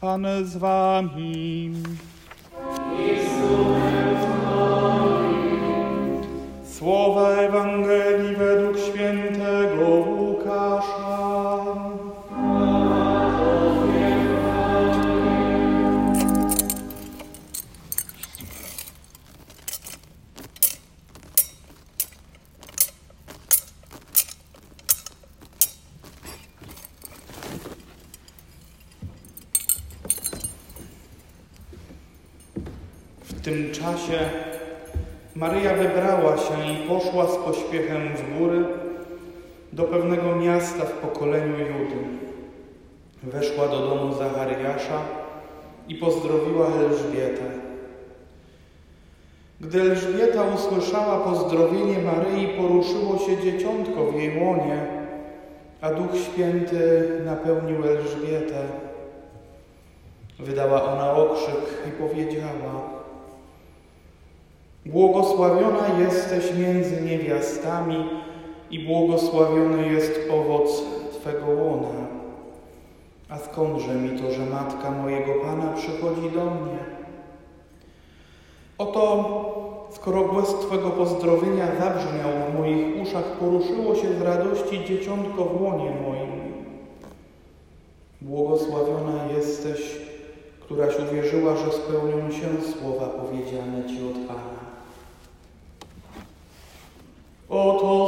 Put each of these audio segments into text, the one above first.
Pan z wami. Słowa Ewangelii tym czasie Maryja wybrała się i poszła z pośpiechem w góry do pewnego miasta w pokoleniu Judy. Weszła do domu Zachariasza i pozdrowiła Elżbietę. Gdy Elżbieta usłyszała pozdrowienie Maryi, poruszyło się dzieciątko w jej łonie, a Duch Święty napełnił Elżbietę. Wydała ona okrzyk i powiedziała: Błogosławiona jesteś między niewiastami i błogosławiony jest owoc Twego łona. A skądże mi to, że matka mojego Pana przychodzi do mnie? Oto, skoro głos Twego pozdrowienia zabrzmiał w moich uszach, poruszyło się z radości dzieciątko w łonie moim. Błogosławiona jesteś, któraś uwierzyła, że spełnią się słowa powiedziane Ci od Pana. Oto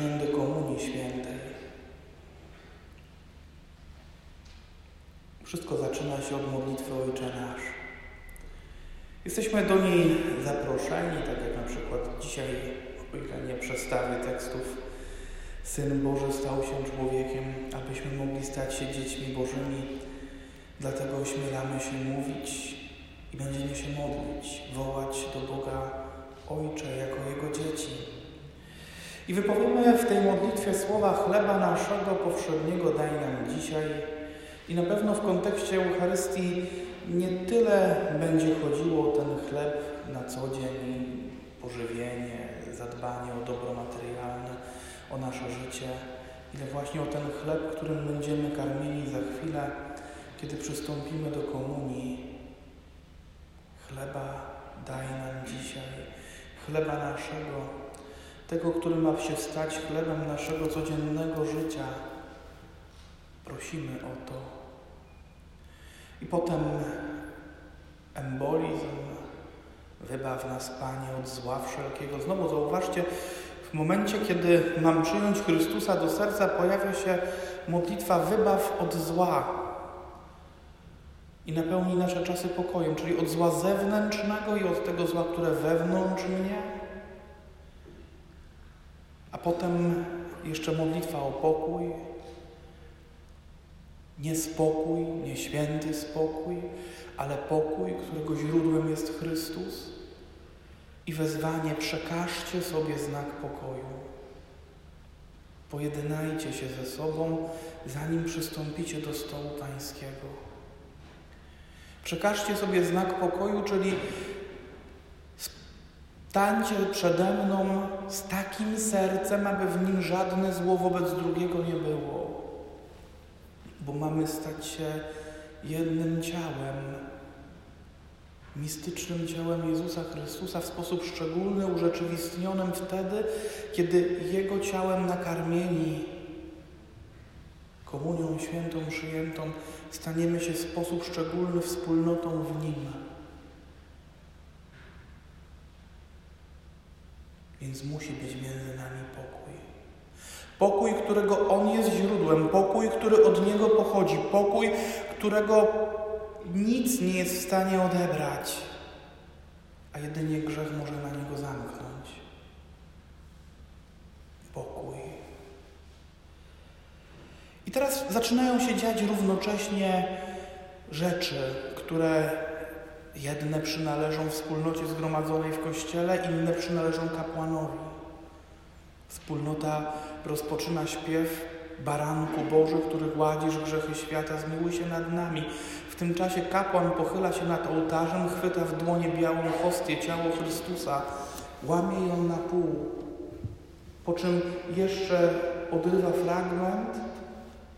obrzędy Komunii Świętej. Wszystko zaczyna się od modlitwy Ojcze Nasz. Jesteśmy do niej zaproszeni, tak jak na przykład dzisiaj, o ile nie tekstów, Syn Boży stał się człowiekiem, abyśmy mogli stać się dziećmi Bożymi. Dlatego ośmielamy się mówić i będziemy się modlić, wołać do Boga Ojcze jako Jego dzieci. I wypowiemy w tej modlitwie słowa chleba naszego powszedniego daj nam dzisiaj. I na pewno w kontekście Eucharystii nie tyle będzie chodziło o ten chleb na co dzień, pożywienie, zadbanie o dobro materialne, o nasze życie, ile właśnie o ten chleb, którym będziemy karmieni za chwilę, kiedy przystąpimy do komunii. Chleba daj nam dzisiaj, chleba naszego, tego, który ma się stać chlebem naszego codziennego życia. Prosimy o to. I potem embolizm, wybaw nas, Panie, od zła wszelkiego. Znowu zauważcie, w momencie, kiedy mam przyjąć Chrystusa do serca, pojawia się modlitwa wybaw od zła i napełni nasze czasy pokojem, czyli od zła zewnętrznego i od tego zła, które wewnątrz mnie. A potem jeszcze modlitwa o pokój, nie spokój, nie święty spokój, ale pokój, którego źródłem jest Chrystus. I wezwanie przekażcie sobie znak pokoju. Pojednajcie się ze sobą, zanim przystąpicie do stołu Pańskiego. Przekażcie sobie znak pokoju, czyli stańcie przede mną z takim sercem, aby w nim żadne zło wobec drugiego nie było. Bo mamy stać się jednym ciałem, mistycznym ciałem Jezusa Chrystusa w sposób szczególny, urzeczywistnionym wtedy, kiedy Jego ciałem nakarmieni komunią świętą przyjętą, staniemy się w sposób szczególny wspólnotą w Nim. Więc musi być między nami pokój. Pokój, którego On jest źródłem, pokój, który od Niego pochodzi, pokój, którego nic nie jest w stanie odebrać, a jedynie grzech może na Niego zamknąć. Pokój. I teraz zaczynają się dziać równocześnie rzeczy, które jedne przynależą wspólnocie zgromadzonej w kościele, inne przynależą kapłanowi. Wspólnota rozpoczyna śpiew Baranku Boży, który gładzisz grzechy świata, zmiłuj się nad nami. W tym czasie kapłan pochyla się nad ołtarzem, chwyta w dłonie białą hostię, ciało Chrystusa, łamie ją na pół, po czym jeszcze odrywa fragment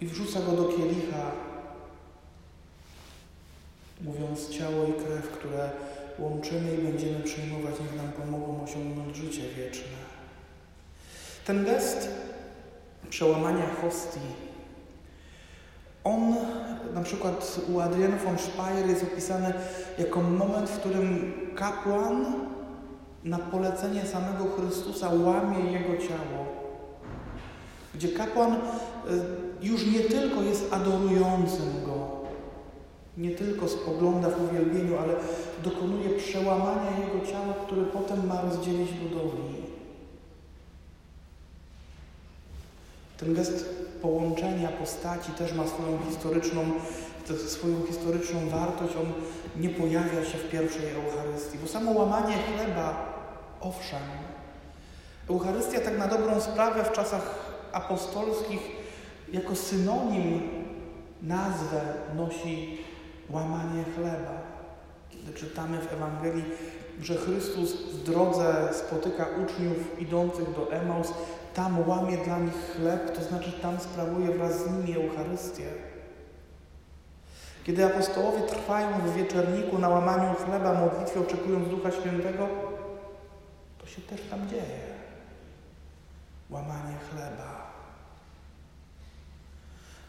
i wrzuca go do kielicha, mówiąc ciało i krew, które łączymy i będziemy przyjmować, niech nam pomogą osiągnąć życie wieczne. Ten gest przełamania hostii, on na przykład u Adriana von Speyer jest opisany jako moment, w którym kapłan na polecenie samego Chrystusa łamie Jego ciało. Gdzie kapłan y, już nie tylko jest adorującym Go, nie tylko spogląda w uwielbieniu, ale dokonuje przełamania Jego ciała, które potem ma rozdzielić ludowi. Ten gest połączenia postaci też ma swoją historyczną, swoją historyczną wartość. On nie pojawia się w pierwszej Eucharystii, bo samo łamanie chleba, owszem, Eucharystia tak na dobrą sprawę w czasach apostolskich jako synonim nazwę nosi łamanie chleba. Kiedy czytamy w Ewangelii, że Chrystus w drodze spotyka uczniów idących do Emaus, tam łamie dla nich chleb, to znaczy tam sprawuje wraz z nimi Eucharystię. Kiedy apostołowie trwają w wieczerniku na łamaniu chleba, modlitwie, oczekując Ducha Świętego, to się też tam dzieje. Łamanie chleba.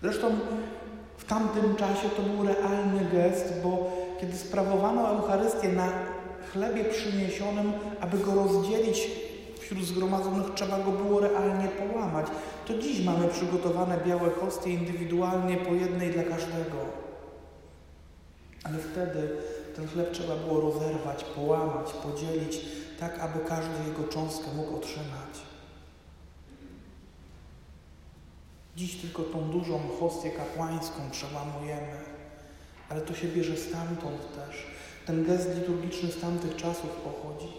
Zresztą w tamtym czasie to był realny gest, bo kiedy sprawowano Eucharystię na chlebie przyniesionym, aby go rozdzielić wśród zgromadzonych, trzeba go było realnie połamać. To dziś mamy przygotowane białe hostie indywidualnie po jednej dla każdego. Ale wtedy ten chleb trzeba było rozerwać, połamać, podzielić, tak aby każdy jego cząstkę mógł otrzymać. Dziś tylko tą dużą hostię kapłańską przełamujemy, ale to się bierze stamtąd też. Ten gest liturgiczny z tamtych czasów pochodzi.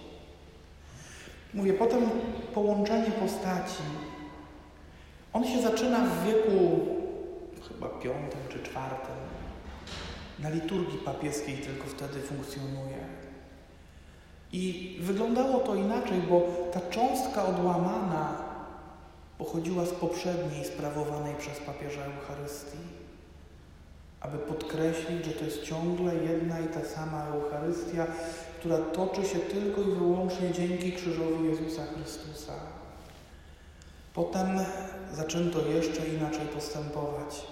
Mówię, potem połączenie postaci. On się zaczyna w wieku chyba piątym czy czwartym. Na liturgii papieskiej tylko wtedy funkcjonuje. I wyglądało to inaczej, bo ta cząstka odłamana pochodziła z poprzedniej sprawowanej przez papieża Eucharystii, aby podkreślić, że to jest ciągle jedna i ta sama Eucharystia, która toczy się tylko i wyłącznie dzięki krzyżowi Jezusa Chrystusa. Potem zaczęto jeszcze inaczej postępować.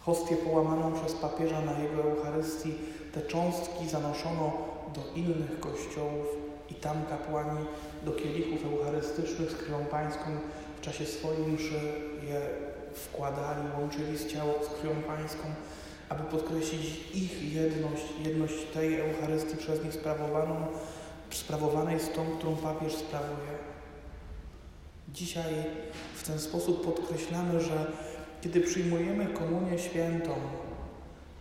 Hostię połamaną przez papieża na jego Eucharystii, te cząstki zanoszono do innych kościołów i tam kapłani do kielichów eucharystycznych z krwią pańską w czasie swojej mszy je wkładali, łączyli z ciało z krwią pańską, aby podkreślić ich jedność, jedność tej Eucharystii przez nich sprawowaną, sprawowanej z tą, którą papież sprawuje. Dzisiaj w ten sposób podkreślamy, że kiedy przyjmujemy komunię świętą,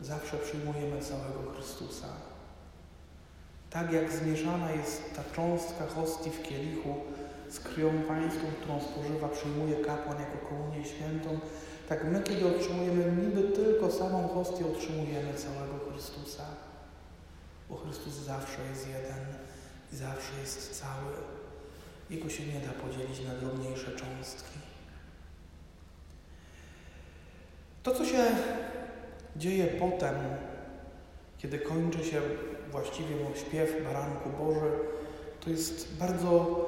zawsze przyjmujemy całego Chrystusa. Tak jak zmieszana jest ta cząstka hostii w kielichu z krwią pańską, którą spożywa, przyjmuje kapłan jako komunię świętą, tak my, kiedy otrzymujemy niby tylko samą hostię, otrzymujemy całego Chrystusa. Bo Chrystus zawsze jest jeden i zawsze jest cały. Jego się nie da podzielić na drobniejsze cząstki. To, co się dzieje potem, kiedy kończy się właściwie mój śpiew Baranku Boży, to jest bardzo,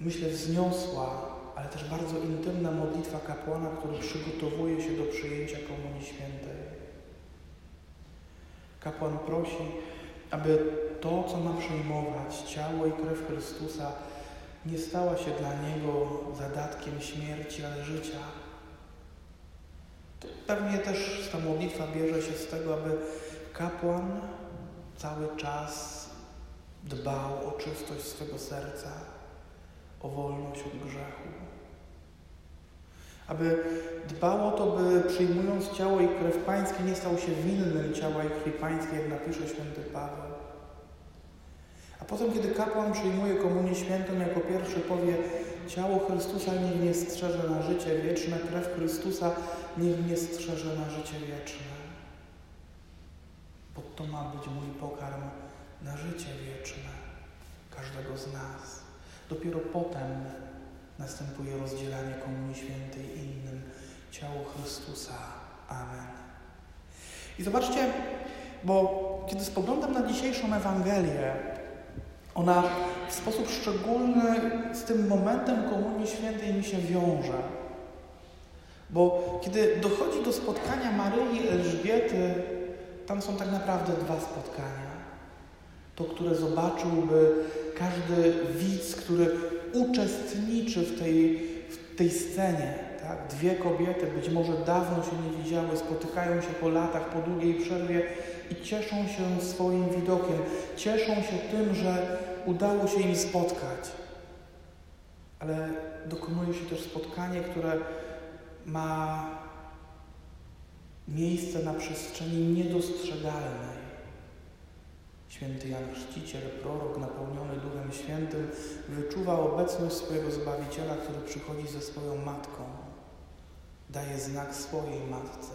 myślę, wzniosła ale też bardzo intymna modlitwa kapłana, który przygotowuje się do przyjęcia Komunii Świętej. Kapłan prosi, aby to, co ma przyjmować, ciało i krew Chrystusa, nie stała się dla niego zadatkiem śmierci, ale życia. Pewnie też ta modlitwa bierze się z tego, aby kapłan cały czas dbał o czystość swego serca, o wolność od grzechu Aby dbał o to, by przyjmując ciało i krew Pańskie nie stał się winnym ciała i krwi Pańskiej, jak napisze święty Paweł. A potem, kiedy kapłan przyjmuje komunię świętą, jako pierwszy powie ciało Chrystusa niech mnie strzeże na życie wieczne, krew Chrystusa niech mnie strzeże na życie wieczne. Bo to ma być mój pokarm na życie wieczne każdego z nas. Dopiero potem następuje rozdzielanie Komunii Świętej innym ciało Chrystusa. Amen. I zobaczcie, bo kiedy spoglądam na dzisiejszą Ewangelię, ona w sposób szczególny z tym momentem Komunii Świętej mi się wiąże. Bo kiedy dochodzi do spotkania Maryi i Elżbiety, tam są tak naprawdę dwa spotkania. To, które zobaczyłby każdy widz, który uczestniczy w tej, w tej scenie. Tak? Dwie kobiety, być może dawno się nie widziały, spotykają się po latach, po długiej przerwie i cieszą się swoim widokiem. Cieszą się tym, że udało się im spotkać. Ale dokonuje się też spotkanie, które ma miejsce na przestrzeni niedostrzegalnej. Święty Jan Chrzciciel, prorok napełniony Duchem Świętym, wyczuwa obecność swojego Zbawiciela, który przychodzi ze swoją matką. Daje znak swojej matce,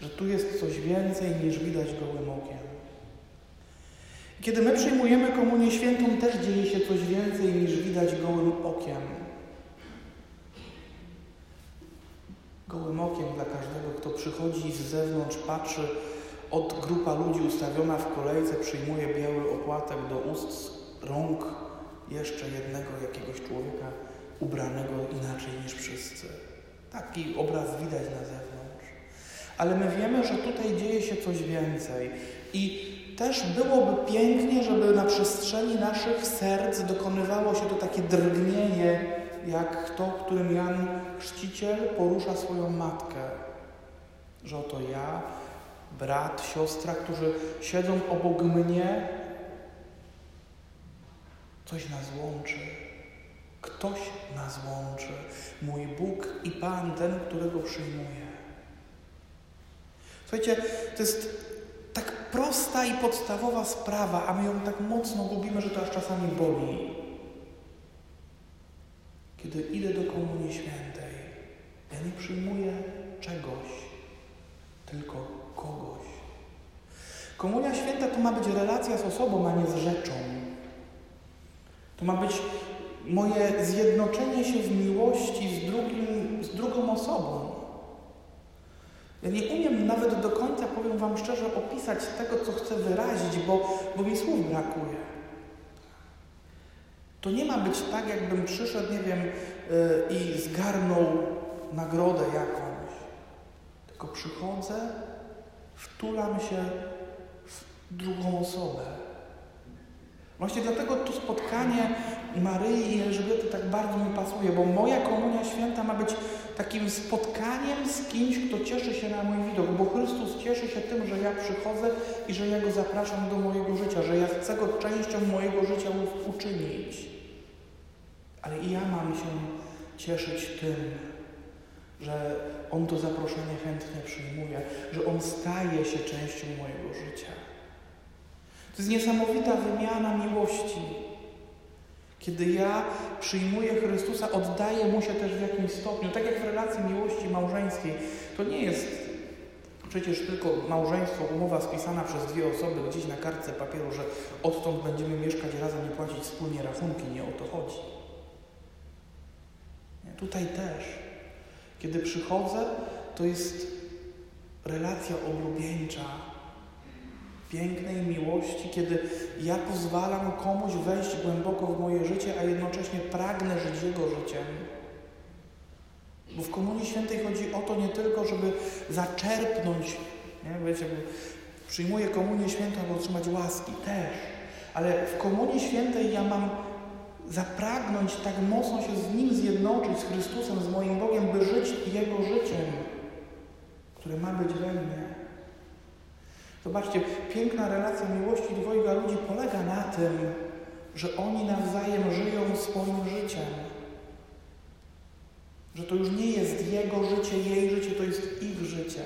że tu jest coś więcej niż widać gołym okiem. Kiedy my przyjmujemy Komunię Świętą, też dzieje się coś więcej niż widać gołym okiem. Gołym okiem dla każdego, kto przychodzi z zewnątrz, patrzy, od grupa ludzi ustawiona w kolejce przyjmuje biały opłatek do ust, rąk jeszcze jednego jakiegoś człowieka ubranego inaczej niż wszyscy. Taki obraz widać na zewnątrz. Ale my wiemy, że tutaj dzieje się coś więcej. I też byłoby pięknie, żeby na przestrzeni naszych serc dokonywało się to takie drgnienie, jak to, którym Jan Chrzciciel porusza swoją matkę. Że oto ja, brat, siostra, którzy siedzą obok mnie, coś nas łączy. Ktoś nas łączy. Mój Bóg i Pan, ten, którego przyjmuję. Słuchajcie, to jest tak prosta i podstawowa sprawa, a my ją tak mocno gubimy, że to aż czasami boli. Kiedy idę do Komunii Świętej, ja nie przyjmuję czegoś, tylko kogoś. Komunia Święta to ma być relacja z osobą, a nie z rzeczą. To ma być moje zjednoczenie się w miłości z, drugim, z drugą osobą. Ja nie umiem nawet do końca, powiem Wam szczerze, opisać tego, co chcę wyrazić, bo, bo mi słów brakuje. To nie ma być tak, jakbym przyszedł, nie wiem, yy, i zgarnął nagrodę jakąś. Tylko przychodzę, wtulam się w drugą osobę. Właśnie dlatego to spotkanie Maryi i Elżbiety tak bardzo mi pasuje, bo moja komunia święta ma być takim spotkaniem z kimś, kto cieszy się na mój widok, bo Chrystus cieszy się tym, że ja przychodzę i że ja Go zapraszam do mojego życia, że ja chcę Go częścią mojego życia uczynić. Ale i ja mam się cieszyć tym, że On to zaproszenie chętnie przyjmuje, że On staje się częścią mojego życia. To jest niesamowita wymiana miłości. Kiedy ja przyjmuję Chrystusa, oddaję Mu się też w jakimś stopniu. Tak jak w relacji miłości małżeńskiej. To nie jest przecież tylko małżeństwo, umowa spisana przez dwie osoby gdzieś na kartce papieru, że odtąd będziemy mieszkać razem i płacić wspólnie rachunki. Nie o to chodzi. Nie? Tutaj też. Kiedy przychodzę, to jest relacja oblubieńcza, pięknej miłości, kiedy ja pozwalam komuś wejść głęboko w moje życie, a jednocześnie pragnę żyć Jego życiem. Bo w Komunii Świętej chodzi o to nie tylko, żeby zaczerpnąć, nie? wiecie, przyjmuję Komunię Świętą, aby otrzymać łaski, też. Ale w Komunii Świętej ja mam zapragnąć tak mocno się z Nim zjednoczyć, z Chrystusem, z moim Bogiem, by żyć Jego życiem, które ma być we mnie. Zobaczcie, piękna relacja miłości dwojga ludzi polega na tym, że oni nawzajem żyją swoim życiem. Że to już nie jest Jego życie, jej życie, to jest ich życie.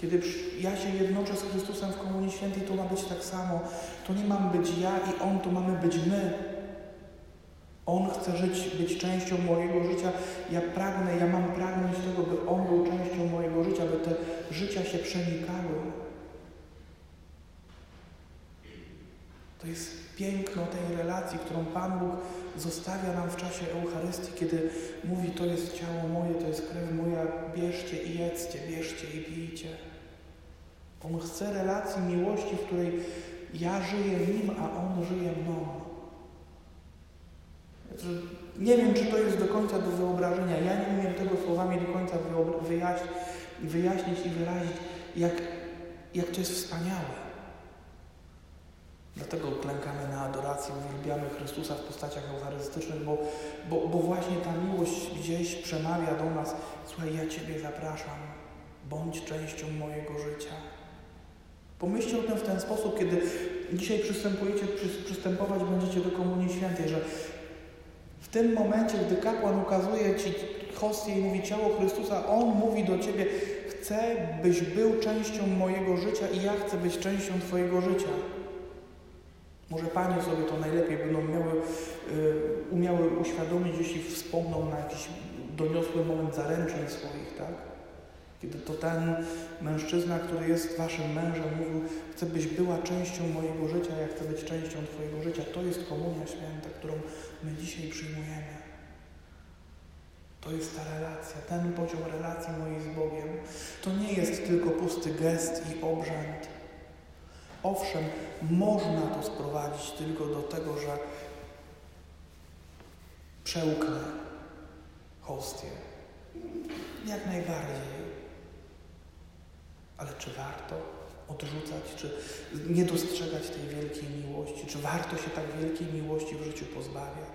Kiedy ja się jednoczę z Chrystusem w Komunii Świętej, to ma być tak samo. To nie mam być ja i On, to mamy być my. On chce żyć, być częścią mojego życia. Ja pragnę, ja mam pragnąć tego, by On był częścią mojego życia, by te życia się przenikały. To jest piękno tej relacji, którą Pan Bóg zostawia nam w czasie Eucharystii, kiedy mówi, to jest ciało moje, to jest krew moja, bierzcie i jedzcie, bierzcie i pijcie. On chce relacji miłości, w której ja żyję Nim, a On żyje mną. Nie wiem, czy to jest do końca do wyobrażenia. Ja nie umiem tego słowami do końca wyjaśnić, wyjaśnić i wyrazić, jak, jak to jest wspaniałe. Dlatego klękamy na adoracji, uwielbiamy Chrystusa w postaciach eucharystycznych, bo, bo, bo właśnie ta miłość gdzieś przemawia do nas. Słuchaj, ja Ciebie zapraszam, bądź częścią mojego życia. Pomyślcie o tym w ten sposób, kiedy dzisiaj przystępujecie, przystępować będziecie do Komunii Świętej, że w tym momencie, gdy kapłan ukazuje Ci hostię i mówi ciało Chrystusa, On mówi do Ciebie, chcę, byś był częścią mojego życia i ja chcę być częścią Twojego życia. Może Panie sobie to najlepiej będą miały, y, umiały uświadomić, jeśli wspomną na jakiś doniosły moment zaręczeń swoich, tak? Kiedy to ten mężczyzna, który jest Waszym mężem, mówił, chcę, byś była częścią mojego życia, ja chcę być częścią Twojego życia. To jest Komunia Święta, którą my dzisiaj przyjmujemy. To jest ta relacja, ten poziom relacji mojej z Bogiem. To nie jest tylko pusty gest i obrzęd. Owszem, można to sprowadzić tylko do tego, że przełknę hostię. Jak najbardziej. Ale czy warto odrzucać, czy nie dostrzegać tej wielkiej miłości? Czy warto się tak wielkiej miłości w życiu pozbawiać?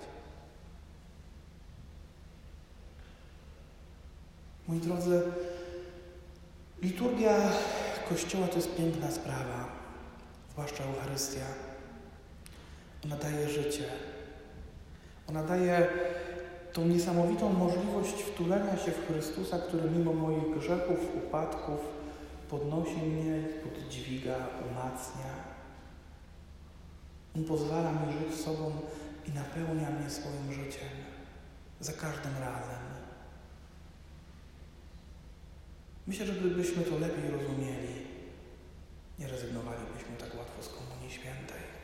Moi drodzy, liturgia Kościoła to jest piękna sprawa zwłaszcza Eucharystia. Ona daje życie. Ona daje tą niesamowitą możliwość wtulenia się w Chrystusa, który mimo moich grzechów, upadków podnosi mnie, poddźwiga, umacnia. On pozwala mi żyć sobą i napełnia mnie swoim życiem za każdym razem. Myślę, że gdybyśmy to lepiej rozumieli, nie rezygnowalibyśmy tak łatwo z Komunii Świętej.